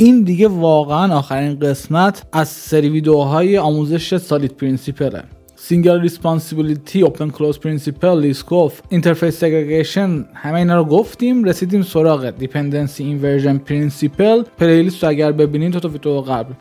این دیگه واقعا آخرین قسمت از سری ویدیوهای آموزش SOLID principle ـه. single responsibility open close principle Liskov interface segregation همه اینا رو گفتیم رسیدیم سراغ dependency inversion principle playlist رو اگر ببینید تو تو ویدیو قبل.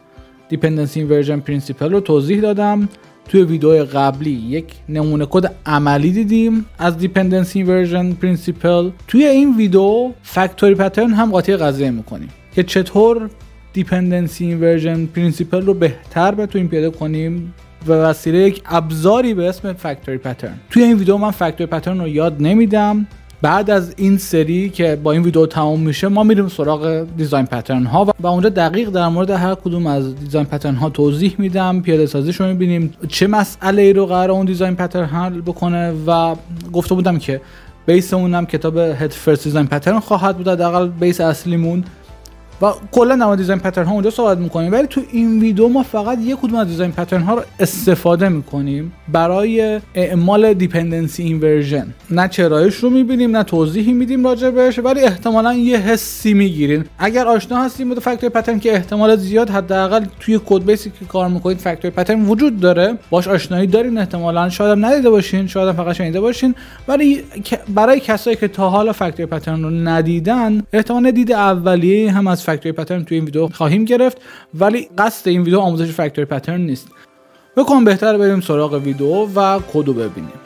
dependency inversion principle رو توضیح دادم. توی ویدیو قبلی یک نمونه کد عملی دیدیم از dependency inversion principle توی این ویدیو factory pattern هم قاطی قضیه می‌کنیم. که چطور dependency inversion principle رو بهتر بتونیم پیاده کنیم و وسیله یک ابزاری به اسم factory pattern توی این ویدیو من factory pattern رو یاد نمیدم. بعد از این سری که با این ویدیو تمام میشه ما میریم سراغ design pattern ها و اونجا دقیق در مورد هر کدوم از design pattern ها توضیح میدم پیاده سازیش رو می‌بینیم چه مسئله ای رو قرار اون design pattern حل بکنه و گفته بودم که base اونم کتاب Head First Design Patterns خواهد بود حداقل base اصلیمون و کلا در design pattern ها اونجا صحبت می‌کنیم. ولی تو این ویدیو ما فقط یک کدوم از design pattern ها رو استفاده می‌کنیم برای اعمال dependency inversion نه چرایش رو می‌بینیم نه توضیحی میدیم راجبش ولی احتمالا یه حسی می‌گیرین. اگر آشنا هستیم با factory pattern که احتمال زیاد حداقل توی code base ی که کار می‌کنید factory pattern وجود داره. باش آشنایی دارین احتمالا. شاید هم ندیده باشین شاید هم فقط شنیده باشین. ولی برای کسایی که تا حالا factory pattern رو ندیدن احتمال دید اولیه هم از factory pattern توی این ویدیو خواهیم گرفت ولی قصد این ویدیو آموزش factory pattern نیست. بکن بهتر بریم سراغ ویدیو و کدو ببینیم.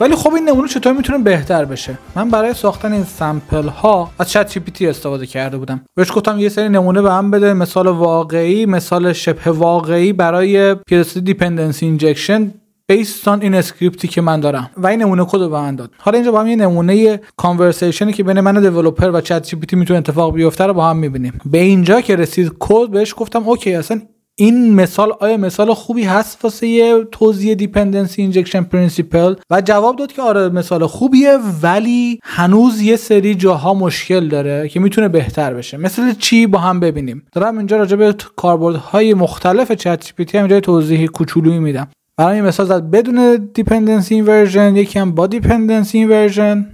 ولی خب این نمونه چطور می‌تونه بهتر بشه؟ من برای ساختن این sample ها از ChatGPT استفاده کرده بودم. بهش گفتم یه سری نمونه بهم بده مثال واقعی مثال شبه واقعی برای پیرستی dependency injection بیستان این script ی که من دارم و این نمونه کد رو به من داد. حالا اینجا با هم یه نمونه conversation ی که بین من developer و ChatGPT می‌تونه اتفاق بیفته رو با هم می‌بینیم. به اینجا که رسید کد بهش گفتم okay اصلا این مثال آیا مثال خوبی هست واسه یه توضیح dependency injection principle و جواب داد که آره مثال خوبیه ولی هنوز یه سری جاها مشکل داره که می‌تونه بهتر بشه. مثل چی؟ با هم ببینیم. دارم اینجا راجع به کاربردهای مختلف ChatGPT اینجا توضیح کوچولویی میدم. برای مثال زد بدون dependency inversion یکی هم با dependency inversion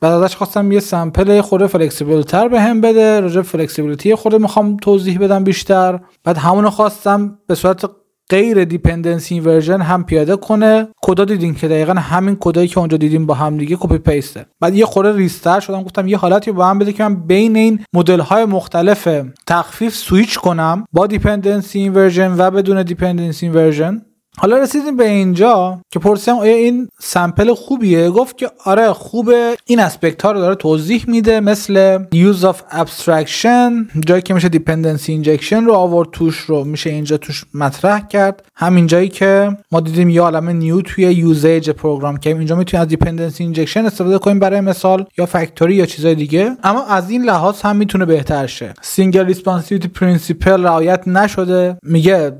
بعد ازش خواستم یه sample خورده flexible تر بهم بده راجع flexibility خورده می‌خوام توضیح بدم بیشتر. بعد همونو خواستم به صورت غیر dependency inversion هم پیاده کنه. کدا دیدین که دقیقا همین کدایی که اونجا دیدیم با هم دیگه copy paste ـه بعد یه خورده ریزتر شدم گفتم یه حالتی بهم بده که من بین این مدل های مختلف تخفیف سویچ کنم با dependency inversion و بدون dependency inversion حالا رسیدیم به اینجا که پرسیدم آیا این sample خوبیه؟ گفت که آره خوبه. این aspect ها رو داره توضیح میده مثل use of abstraction جایی که میشه dependency injection رو آورد توش رو میشه اینجا توش مطرح کرد. همین جایی که ما دیدیم یه عالم new توی usage program که اینجا می‌تونیم از dependency injection استفاده کنیم برای مثال یا factory یا چیزای دیگه. اما از این لحاظ هم می‌تونه بهتر شه. Single responsibility principle رعایت نشده. میگه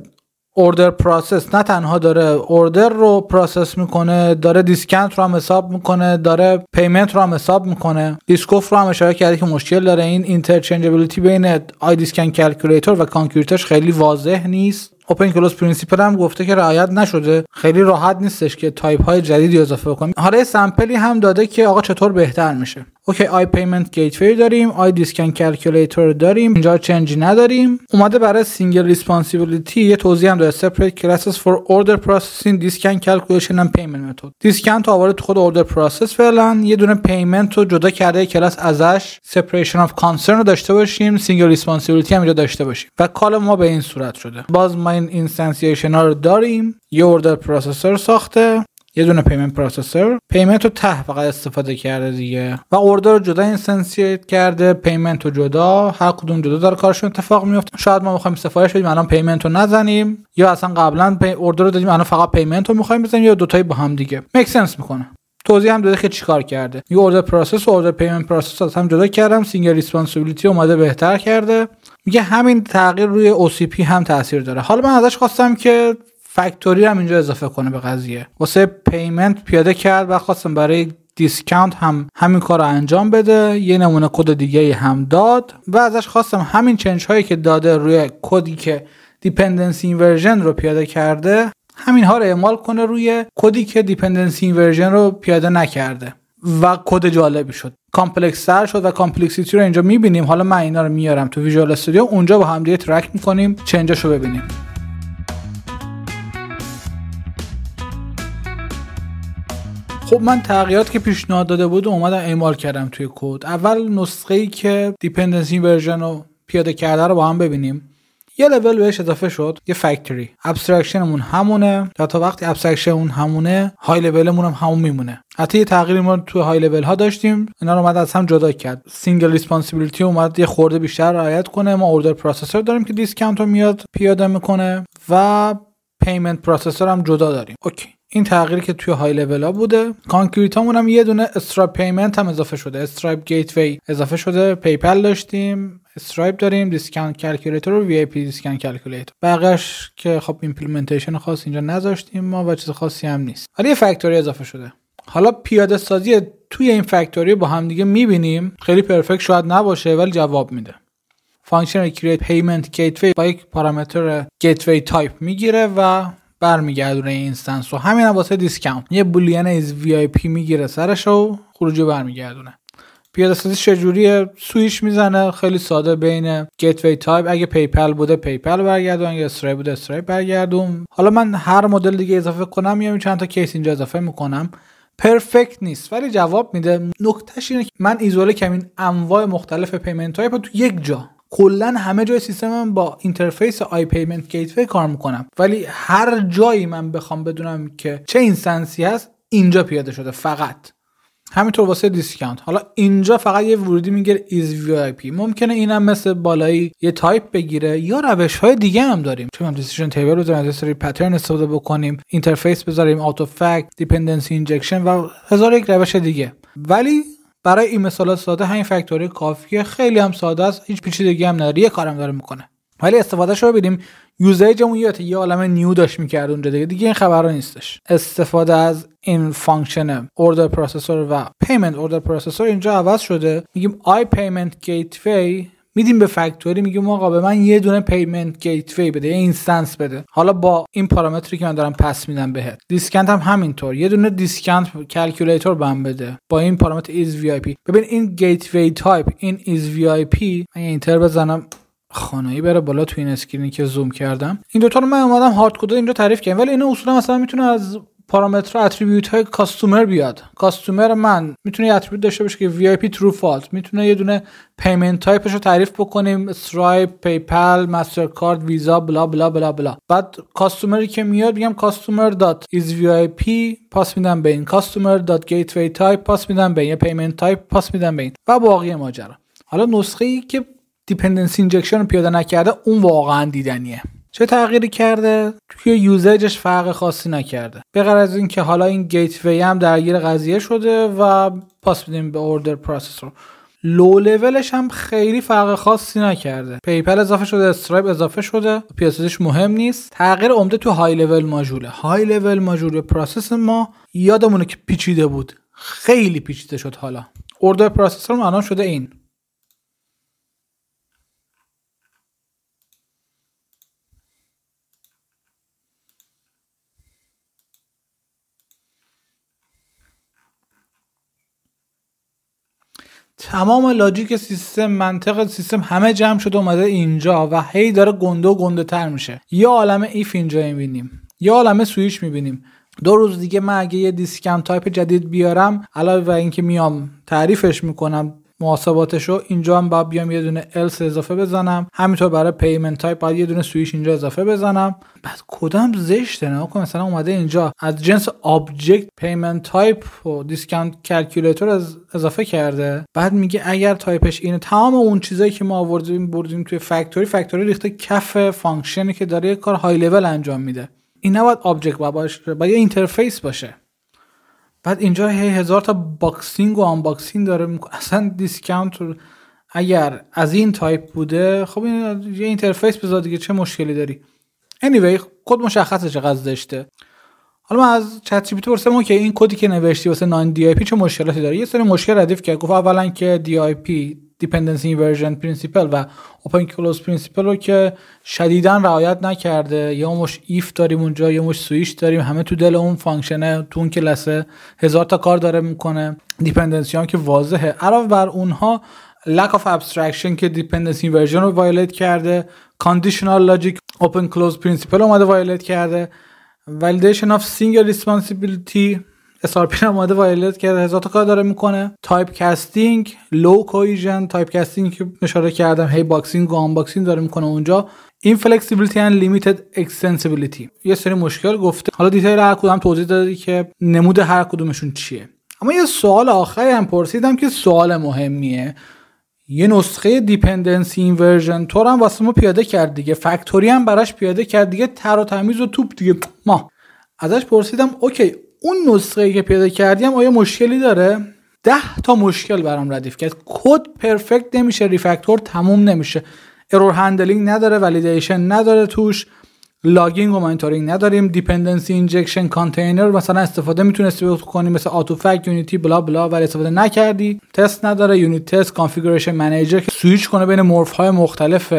order process نه تنها داره order رو process می‌کنه داره discount رو هم حساب می‌کنه داره payment رو هم حساب می‌کنه. Liskov رو هم اشاره کرده که مشکل داره. این interchangeability بین IDiscountCalculator و concrete ـش خیلی واضح نیست. open close principle هم گفته که رعایت نشده. خیلی راحت نیستش که تایپ های جدیدی اضافه بکنیم. حالا sample ی هم داده که آقا چطور بهتر میشه. okay IPaymentGateway داریم IDiscountCalculator داریم اینجا change ی نداریم. اومده برای single responsibility یه توضیح هم داره separate classes for order processing discount calculation and payment method. discount تو آورده تو خود order process فعلا یه دونه payment رو جدا کرده کلاس ازش separation of concern رو داشته باشیم single responsibility هم اینجا داشته باشیم. و call ما به این صورت شده. باز ما این instantiation ها رو داریم یه order processor ساخته. یه دونه payment processor payment رو ته فقط استفاده کرده دیگه. و order رو جدا instantiate کرده. payment رو جدا. هر کدوم جدا داره کارشون اتفاق میفته. شاید ما می‌خوایم سفارش بدیم الان payment رو نزنیم. یا اصلا قبلا. order رو دادیم الان فقط payment رو می‌خوایم بزنیم یا دوتایی با هم دیگه. make sense می‌کنه. توضیح هم داده که چیکار کرده. یه order process و order payment process از هم جدا کردم. single responsibility اومده بهتر کرده. میگه همین تغییر روی OCP هم تاثیر داره. حالا من ازش خواستم که factory هم اینجا اضافه کنه به قضیه. واسه payment پیاده کرد و خواستم برای discount هم همین کار رو انجام بده یه نمونه کد دیگه هم داد و ازش خواستم همین change هایی که داده روی کدی که dependency inversion رو پیاده کرده همین ها رو اعمال کنه روی کدی که dependency inversion رو پیاده نکرده و کد جالبی شد. complex تر شد و complexity رو اینجا می‌بینیم. حالا من اینا رو میارم تو ویژوال استودیو اونجا با هم دیگه ترک می‌کنیم change ش رو ببینیم. خب من تغییرات که پیشنهاد داده بود اومدم اعمال کردم توی کد. اول نسخه ای که dependency inversion رو پیاده کرده رو با هم ببینیم. یه لول بهش اضافه شد یه factory abstraction مون همونه. تا تا وقتی abstraction مون همونه high level مون هم همون میمونه. حتی یه تغییری ما تو های لول ها داشتیم. اینا رو اومد از هم جدا کرد. single responsibility اومد یه خورده بیشتر رعایت کنه. ما order processor داریم که discount رو میاد پیاده می‌کنه و payment processor هم جدا داریم. okay. این تغییری که توی های لول ها بوده. concrete هم یه دونه Stripe payment هم اضافه شده. Stripe gate اضافه شده. PayPal داشتیم. Stripe داریم. discount calculator و VIP discount calculator بقیش که خب implementation خاص اینجا نذاشتیم ما و چیز خاصی هم نیست. ولی یه factory اضافه شده. حالا پیاده سازی توی این factory با هم دیگه می‌بینیم. خیلی perfect شاید نباشه ولی جواب میده. function create payment gateway با یک پارامتر gateway type می‌گیره و برمیگردونه این instance رو همین واسه discount. یه boolean is VIP می‌گیره سرش و خروجی برمیگردونه. پیاده سازی چجوریه؟ سویش می‌زنه خیلی ساده بین gateway type اگه PayPal بوده PayPal برگردون اگه Stripe بوده Stripe برگردون. حالا من هر مدل دیگه اضافه کنم یا چند تا case اینجا اضافه می‌کنم. perfect نیست ولی جواب میده. نکتهش اینه که من ایزوله کردم این انواع مختلف payment type تو یک جا کلا همه جای سیستمم با interface IPaymentGateway کار می‌کنم. ولی هر جایی من بخوام بدونم که چه instance ی هست اینجا پیاده شده فقط. همینطور واسه discount حالا اینجا فقط یه ورودی می‌گیره is VIP. ممکنه اینم مثل بالایی یه تایپ بگیره یا روش های دیگه هم داریم. چون هم decision table بزنیم از سری pattern استفاده بکنیم interface بذاریم Autofac dependency injection و هزار یک روش دیگه. ولی برای این مثالات ساده همین factory کافیه. خیلی هم ساده است. هیچ پیچیدگی هم نداره. یه کارم داره می‌کنه. ولی استفادهش رو ببینیم. usage مون یه یه عالم new داشت می‌کرد اونجا دیگه. دیگه این خبرها نیستش. استفاده از این function order processor و payment order processor اینجا عوض شده. میگیم IPaymentGateway میدیم به factory میگیم آقا به من یه دونه payment gateway بده یه instance بده. حالا با این پارامتری که من دارم پاس میدم بهت. discount هم همینطور. یه دونه discount calculator بهم بده. با این پارامتر is VIP. ببین این gateway type این is VIP من enter بزنم. خوانایی بره بالا تو این screen ی که زوم کردم. این دوتا رو من اومدم hard code اینجا تعریف کردم. ولی اینا اصولا مثلا می‌تونه از پارامتر attribute های customer بیاد. customer من می‌تونه یه attribute داشته باشه که VIP true false می‌تونه یه دونه payment type ش رو تعریف بکنیم Stripe PayPal MasterCard Visa bla bla bla bla. بعد customer ی که میاد میگم customer dot is VIP پاس میدم به این. customer dot gateway type پاس میدم به این. payment type پاس میدم به این. و باقی ماجرا. حالا نسخه ای که dependency injection رو پیاده نکرده اون واقعا دیدنیه. چه تغییری کرده؟ توی usage ش فرق خاصی نکرده. به غیر از اینکه حالا این gateway هم درگیر قضیه شده و پاس میدیم به order processor low level ش هم خیلی فرق خاصی نکرده. PayPal اضافه شده Stripe اضافه شده. پیاسش مهم نیست. تغییر عمده تو high level module ه. high level module process ما یادمونه که پیچیده بود. خیلی پیچیده شد حالا. order processor الان شده این. تمام logic سیستم منطق سیستم همه جمع شده اومده اینجا و هی داره گنده و گنده تر میشه. یه عالم if اینجا می‌بینیم. یه عالم سویچ می‌بینیم. دو روز دیگه من اگه یه discount type جدید بیارم علاوه بر اینکه میام تعریفش می‌کنم محاسباتش رو اینجا هم باید بیام یه دونه else اضافه بزنم. همینطور برای payment type باید یه دونه سویش اینجا اضافه بزنم. بعد کدم زشته نه؟ مثلا اومده اینجا. از جنس object payment type و discount calculator اضافه کرده. بعد میگه اگر تایپش اینه تمام اون چیزایی که ما آوردیم بردیم توی factory factory ریخته کف function ی که داره یه کار های لول انجام میده. این نباید object باشه باید interface باشه. بعد اینجا هی هزار تا boxing و unboxing داره می‌کنه. اصلا discount اگر از این تایپ بوده خب این یه interface بذار دیگه چه مشکلی داری؟ Anyway کد مشخصه چقدر داشته حالا من از ChatGPT که این کدی که نوشتی واسه non DIP چه مشکلاتی داره؟ یه سری مشکل ردیف کرد. گفت اولا که DIP dependency inversion principle و open close principle رو که شدیدا رعایت نکرده. یا مش if داریم اونجا یا مش سویش داریم. همه تو دل اون function ه تو اون کلاسه هزار تا کار داره می‌کنه. dependency هم که واضحه. علاوه بر اونها lack of abstraction که dependency inversion رو violate کرده. conditional logic open close principle اومده violate کرده. violation of single responsibility SRP رو اومده violate کرده هزار تا کار داره می‌کنه. type casting low cohesion type casting که اشاره کردم. هی boxing و unboxing داره می‌کنه اونجا. inflexibility and limited extensibility یه سری مشکل گفته. حالا detail هر کدوم توضیح دادی که نمود هر کدومشون چیه. اما یه سوال آخری هم پرسیدم که سوال مهمیه. یه نسخه dependency inversion تو هم واسه ما پیاده کرد دیگه. factory هم براش پیاده کرد دیگه. تر و تمیز و توپ دیگه. ما ازش پرسیدم okay اون نسخه که پیدا کردیم آیا مشکلی داره؟ ده تا مشکل برام ردیف کرد. کد perfect نمیشه refactor تموم نمیشه. error handling نداره validation نداره توش. logging و مانیتورینگ نداریم. dependency injection container مثلا استفاده می‌تونستی کنی مثل Autofac Unity blah blah ولی استفاده نکردی. تست نداره. unit test configuration manager که سویچ کنه بین مورف های مختلف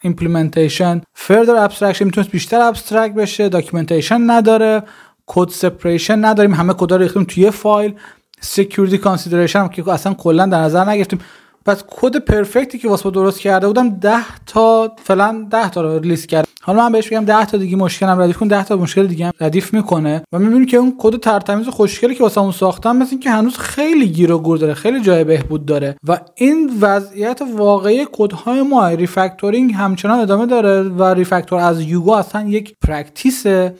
implementation further abstraction می‌تونست بیشتر abstract بشه. documentation نداره. کد separation نداریم. همه کدا رو ریختیم توی فایل. security consideration که اصلا کلا در نظر نگرفتیم. پس کد perfect ی که واسه درست کرده بودم 10 تا فلان 10 تا رو release کرد. حالا من بهش میگم 10 تا دیگه مشکلم ردیف کن. 10 تا مشکل دیگه هم ردیف می‌کنه. و می‌بینیم که اون کد تر تمیز خوشگلی که واسمون ساختم مثل که هنوز خیلی گیر و گور داره خیلی جای بهبود داره. و این وضعیت واقعی کدهای ما refactoring همچنان ادامه داره و refactor as you go اصلا یک practice ه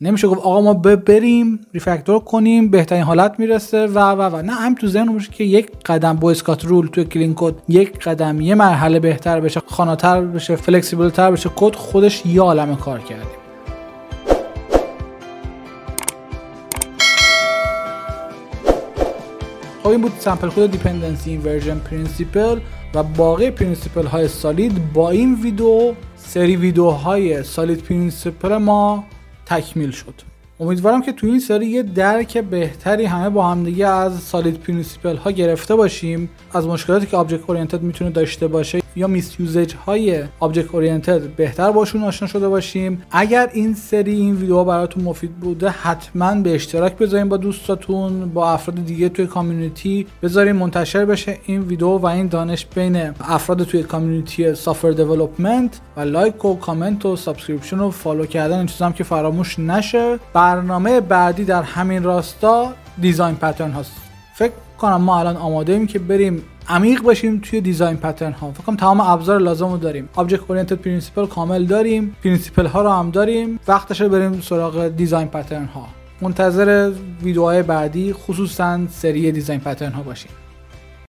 نمیشه گفت آقا ما بریم refactor کنیم بهترین حالت می‌رسه و و و. نه هم تو ذهن که یک قدم با scout rule توی clean code یک قدم یه مرحله بهتر بشه خواناتر بشه flexible تر بشه. کد خودش یه عالم کار کردیم خب این بود sample خود dependency inversion principle و باقی principle های SOLID. با این ویدیو سری ویدیوهای SOLID principle ما تکمیل شد. امیدوارم که تو این سری یه درک بهتری همه با همدیگه از SOLID principle ها گرفته باشیم از مشکلاتی که object oriented می‌تونه داشته باشه. یا misusage های object oriented بهتر باشون آشنا شده باشیم. اگر این سری این ویدیو براتون مفید بوده حتما به اشتراک بذارین با دوستاتون با افراد دیگه توی community بذارین منتشر بشه این ویدیو و این دانش بین افراد توی community software development و لایک و کامنت و subscription و follow کردن این که فراموش نشه. برنامه بعدی در همین راستا design pattern هست. فکر کنم ما الان آماده ایم که بریم عمیق باشیم توی design pattern ها. فکر تمام ابزار لازم رو داریم. object oriented principle کامل داریم. principle ها رو هم داریم. وقتشه بریم سراغ design pattern ها. منتظر ویدیوهای بعدی خصوصا سری design pattern ها باشیم.